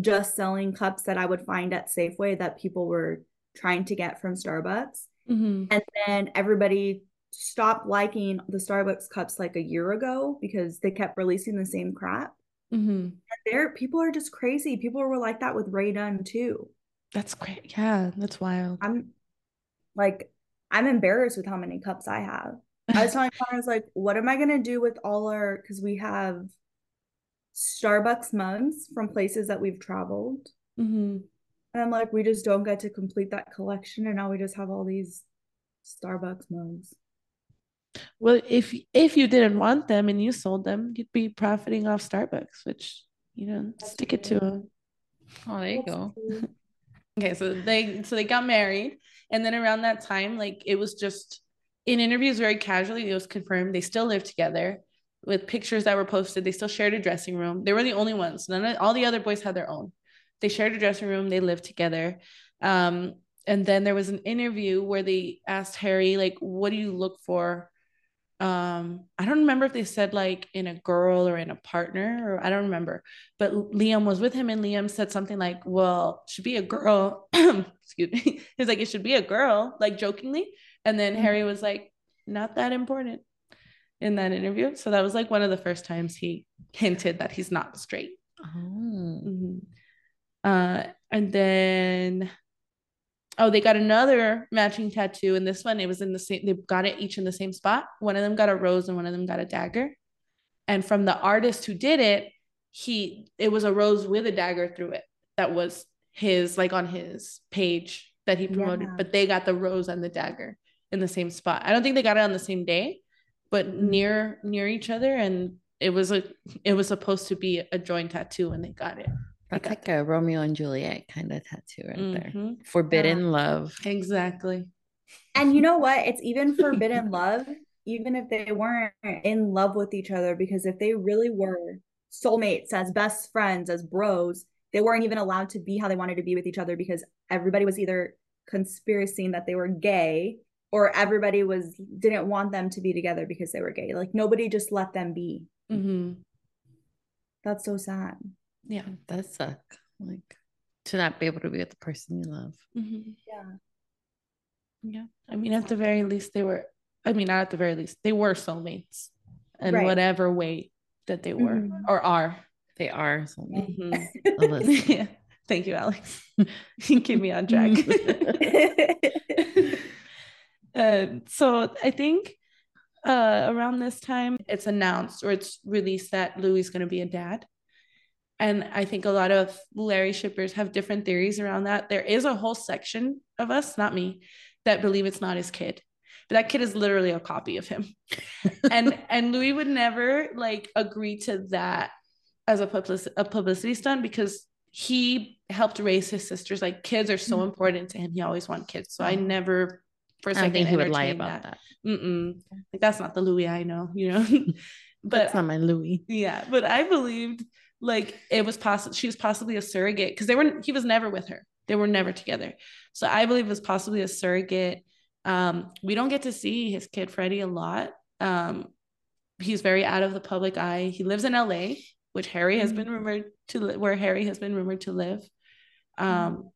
just selling cups that I would find at Safeway that people were trying to get from Starbucks. Mhm. And then everybody stopped liking the Starbucks cups like a year ago because they kept releasing the same crap. Mhm. There, people are just crazy. People were like that with Rae Dunn too. That's great. Yeah, that's wild. I'm like, I'm embarrassed with how many cups I have. I was telling Connor, I was like, what am I gonna do with all our because we have Starbucks mugs from places that we've traveled. Mhm. And I'm like, we just don't get to complete that collection, and now we just have all these Starbucks mugs. Well, if if you didn't want them and you sold them, you'd be profiting off Starbucks, which you know, That's stick it to them. Oh, there you That's go. true. Okay, so they so they got married, and then around that time, like it was just in interviews very casually, it was confirmed they still lived together with pictures that were posted. They still shared a dressing room. They were the only ones. None of all the other boys had their own. They shared a dressing room. They lived together. Um, and then there was an interview where they asked Harry, like, what do you look for? Um, I don't remember if they said like in a girl or in a partner, or I don't remember. But Liam was with him, and Liam said something like, Well, should be a girl. Excuse me. He was like, It should be a girl, like jokingly. And then. Harry was like, Not that important in that interview. So that was like one of the first times he hinted that he's not straight. Oh. Mhm. Uh, and then, oh, they got another matching tattoo, and this one it was in the same. They got it each in the same spot. One of them got a rose, and one of them got a dagger. And from the artist who did it, he it was a rose with a dagger through it. That was his like on his page that he promoted. Yeah. But they got the rose and the dagger in the same spot. I don't think they got it on the same day, but Mhm. near near each other, and it was a it was supposed to be a joint tattoo, and they got it. They That's got like a Romeo and Juliet kind of tattoo right there. Mhm. Forbidden love. Exactly. And you know what? It's even forbidden love, even if they weren't in love with each other, because if they really were soulmates, as best friends, as bros, they weren't even allowed to be how they wanted to be with each other because everybody was either conspiracying that they were gay or everybody was didn't want them to be together because they were gay. Like nobody just let them be. hmm That's so sad. Yeah. That suck. Like to not be able to be with the person you love. hmm Yeah. Yeah. I mean, at the very least, they were. I mean, not at the very least, they were soulmates, in Right. whatever way that they were Mhm. or are. They are soulmates. Mhm. Yeah. Thank you, Alex. you keep me on track. uh, so I think uh, around this time, it's announced or it's released that Louis is going to be a dad. And I think a lot of Larry shippers have different theories around that. There is a whole section of us, not me, that believe it's not his kid. But that kid is literally a copy of him. and and Louis would never like agree to that as a publicity a publicity stunt because he helped raise his sisters. Like kids are so Mhm. important to him. He always wanted kids. So I never for a I second think he would lie about that. Mm-mm. Like that's not the Louis I know, you know. but That's not my Louis. yeah, but I believed like it was possible she was possibly a surrogate because they were he was never with her. They were never together. So I believe it was possibly a surrogate. Um, we don't get to see his kid Freddie a lot. Um, he's very out of the public eye. He lives in LA, which Harry has been rumored to li- where Harry has been rumored to live. Um,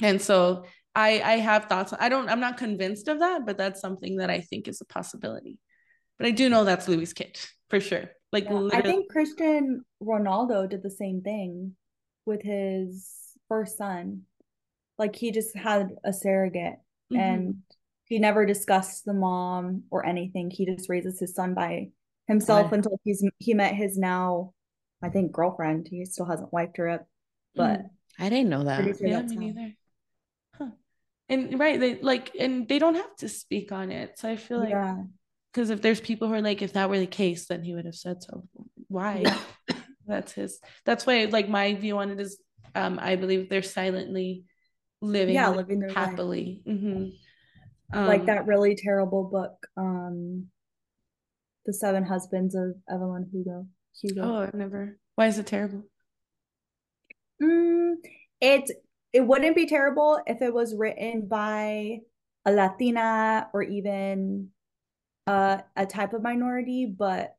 and so I I have thoughts. I don't. I'm not convinced of that, but that's something that I think is a possibility. But I do know that's Louis' kid for sure. Like Yeah, I think Cristiano Ronaldo did the same thing with his first son. Like he just had a surrogate Mhm. and he never discussed the mom or anything. He just raises his son by himself until he's he met his now, I think, girlfriend. He still hasn't wiped her up, but I didn't know that. Sure yeah, me how. neither. Huh. And right, they like, and they don't have to speak on it. So I feel like yeah, because if there's people who are like, if that were the case, then he would have said so. Why? that's his. That's why, like, my view on it is, um, I believe they're silently living, Yeah, living their happily. Mhm. like Um, that really terrible book, um, The Seven Husbands of Evelyn Hugo. Hugo. Oh, I've never. Why is it terrible? Mm, it it wouldn't be terrible if it was written by a Latina or even uh, a type of minority, but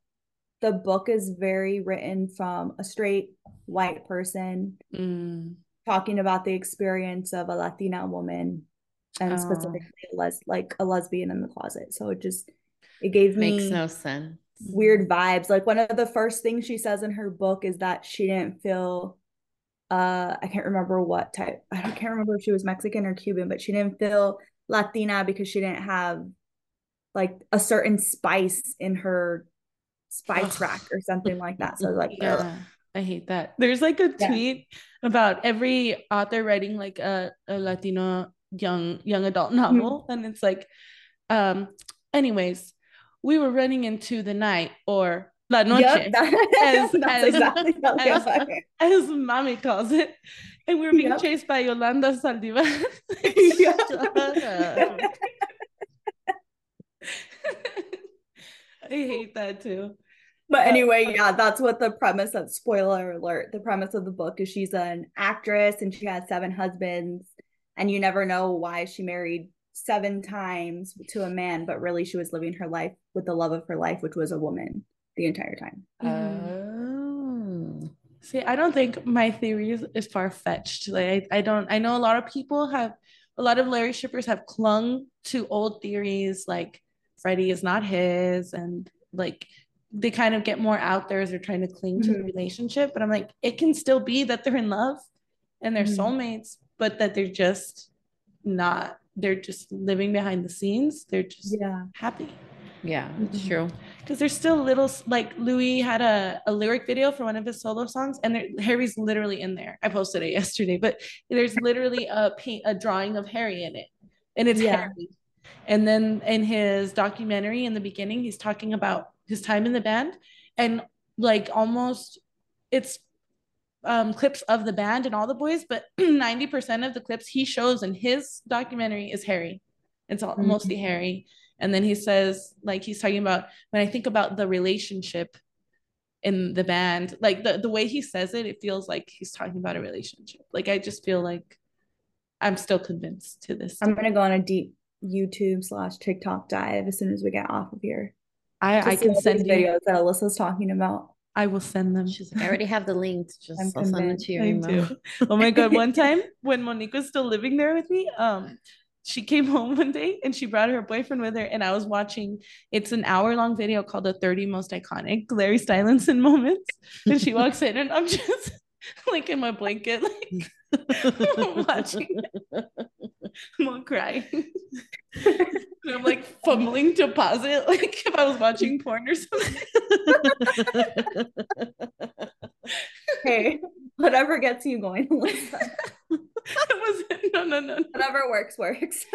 the book is very written from a straight white person Mm. talking about the experience of a Latina woman and Oh. specifically a les like a lesbian in the closet. So it just it gave Makes me no sense. weird vibes. Like one of the first things she says in her book is that she didn't feel uh I can't remember what type I don't- can't remember if she was Mexican or Cuban, but she didn't feel Latina because she didn't have like a certain spice in her spice Ugh. rack or something like that. So like ugh. Yeah. I hate that. There's like a Yeah. tweet about every author writing like a, a Latino young young adult novel, and it's like, um, anyways, we were running into the night or la noche, Yep, that- As- as- exactly as- as mommy calls it, and we were being Yep. chased by Yolanda Saldivar. Yeah. Shut up. I hate that too. But uh, anyway, yeah, that's what the premise of spoiler alert. The premise of the book is she's an actress and she has seven husbands, and you never know why she married seven times to a man, but really she was living her life with the love of her life, which was a woman the entire time. Mm-hmm. Oh. See, I don't think my theory is, is far fetched. Like I, I don't I know a lot of people have a lot of Larry shippers have clung to old theories like Freddie is not his and like they kind of get more out there as they're trying to cling to the Mhm. relationship. But I'm like, it can still be that they're in love and they're Mhm. soulmates, but that they're just not, they're just living behind the scenes. They're just Yeah. happy Yeah, it's Mhm. true. because there's still little like Louis had a, a lyric video for one of his solo songs, and there, Harry's literally in there. I posted it yesterday, but there's literally a paint a drawing of Harry in it, and it's Yeah. Harry. And then in his documentary in the beginning, he's talking about his time in the band, and like almost it's um, clips of the band and all the boys, but 90% of the clips he shows in his documentary is Harry. It's all Mhm. mostly Harry. And then he says, like, he's talking about when I think about the relationship in the band, like the, the way he says it, it feels like he's talking about a relationship. Like, I just feel like I'm still convinced to this. I'm gonna go on a deep YouTube slash TikTok dive as soon as we get off of here. I, I can send these you, videos that Alyssa's talking about. I will send them. She's I already have the links. Just I'm I'll send it to your email. Oh my god! One time when Monique was still living there with me, um, she came home one day and she brought her boyfriend with her, and I was watching. It's an hour long video called "The 30 Most Iconic Larry Stylinson Moments," and she walks in, and I'm just like in my blanket, like watching. I'm all crying. And I'm like fumbling to pause it, like if I was watching porn or something. Hey, whatever gets you going, It was no, no, no. Whatever works, works.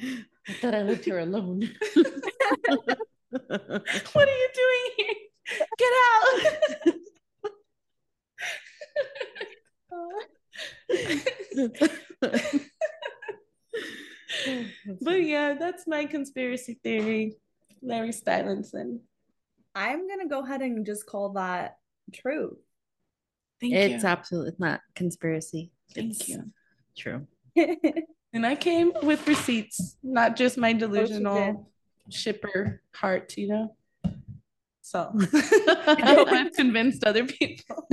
I thought I left her alone. What are you doing here? Get out. but yeah, that's my conspiracy theory. Larry Stylinson. I'm gonna go ahead and just call that true. Thank you. it's you. absolutely not conspiracy. Thank It's you. True. And I came with receipts, not just my oh, delusional shipper heart, you know? So I hope I've convinced other people.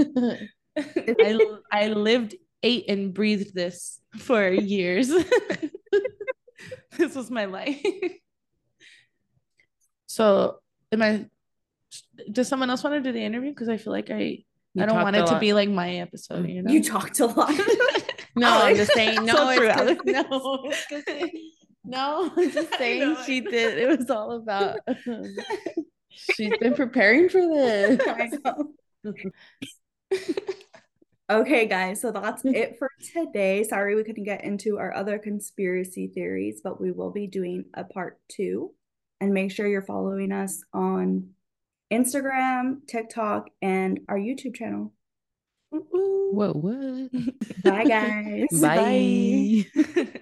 I, I lived, ate, and breathed this for years. this was my life. So, am I? Does someone else want to do the interview? Because I feel like I, You I don't want a it to be like my episode. You know, You talked a lot. No, I'm just saying. No, So it's true, 'cause- no, it's 'cause no. I'm just saying know, she did. It was all about. She's been preparing for this. I know. Okay, guys, so that's it for today. Sorry we couldn't get into our other conspiracy theories, but we will be doing a part two. And make sure you're following us on Instagram, TikTok, and our YouTube channel. Ooh. What? What? Bye, guys. Bye. Bye.